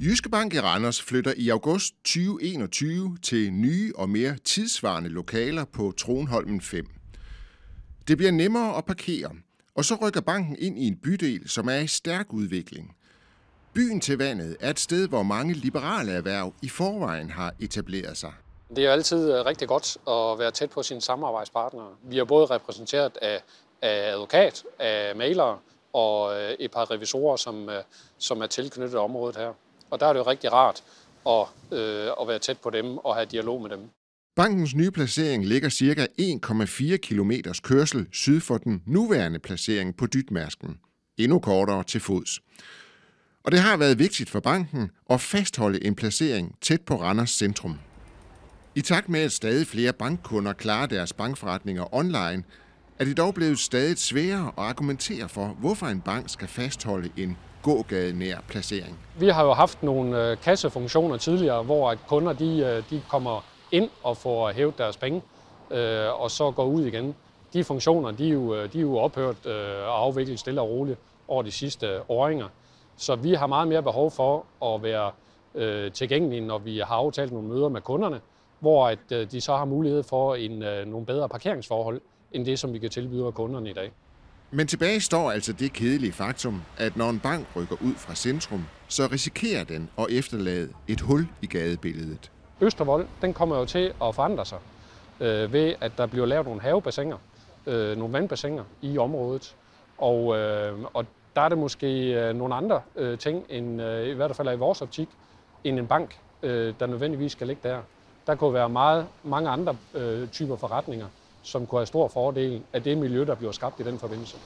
Jyske Bank i Randers flytter i august 2021 til nye og mere tidsvarende lokaler på Tronholmen 5. Det bliver nemmere at parkere, og så rykker banken ind i en bydel, som er i stærk udvikling. Byen til vandet er et sted, hvor mange liberale erhverv i forvejen har etableret sig. Det er altid øh, rigtig godt at være tæt på sine samarbejdspartnere. Vi er både repræsenteret af, af advokat, af malere og øh, et par revisorer, som, øh, som er tilknyttet området her. Og der er det jo rigtig rart at, øh, at være tæt på dem og have dialog med dem. Bankens nye placering ligger ca. 1,4 km kørsel syd for den nuværende placering på Dytmærsken. Endnu kortere til fods. Og det har været vigtigt for banken at fastholde en placering tæt på Randers centrum. I takt med, at stadig flere bankkunder klarer deres bankforretninger online, er det dog blevet stadig sværere at argumentere for, hvorfor en bank skal fastholde en gågadenær placering. Vi har jo haft nogle øh, kassefunktioner tidligere, hvor at kunder de, øh, de kommer ind og får hævet deres penge, øh, og så går ud igen. De funktioner de er, jo, øh, de er jo ophørt og afviklet stille og roligt over de sidste åringer. Så vi har meget mere behov for at være tilgængelige, når vi har aftalt nogle møder med kunderne, hvor at de så har mulighed for en, nogle bedre parkeringsforhold, end det, som vi kan tilbyde kunderne i dag. Men tilbage står altså det kedelige faktum, at når en bank rykker ud fra centrum, så risikerer den at efterlade et hul i gadebilledet. Østervold den kommer jo til at forandre sig øh, ved, at der bliver lavet nogle havebassiner, øh, nogle vandbassiner i området. Og, øh, og der er det måske øh, nogle andre øh, ting, end, øh, i hvert fald i vores optik, end en bank, øh, der nødvendigvis skal ligge der. Der kunne være meget, mange andre øh, typer forretninger, som kunne have stor fordel af det miljø, der bliver skabt i den forbindelse.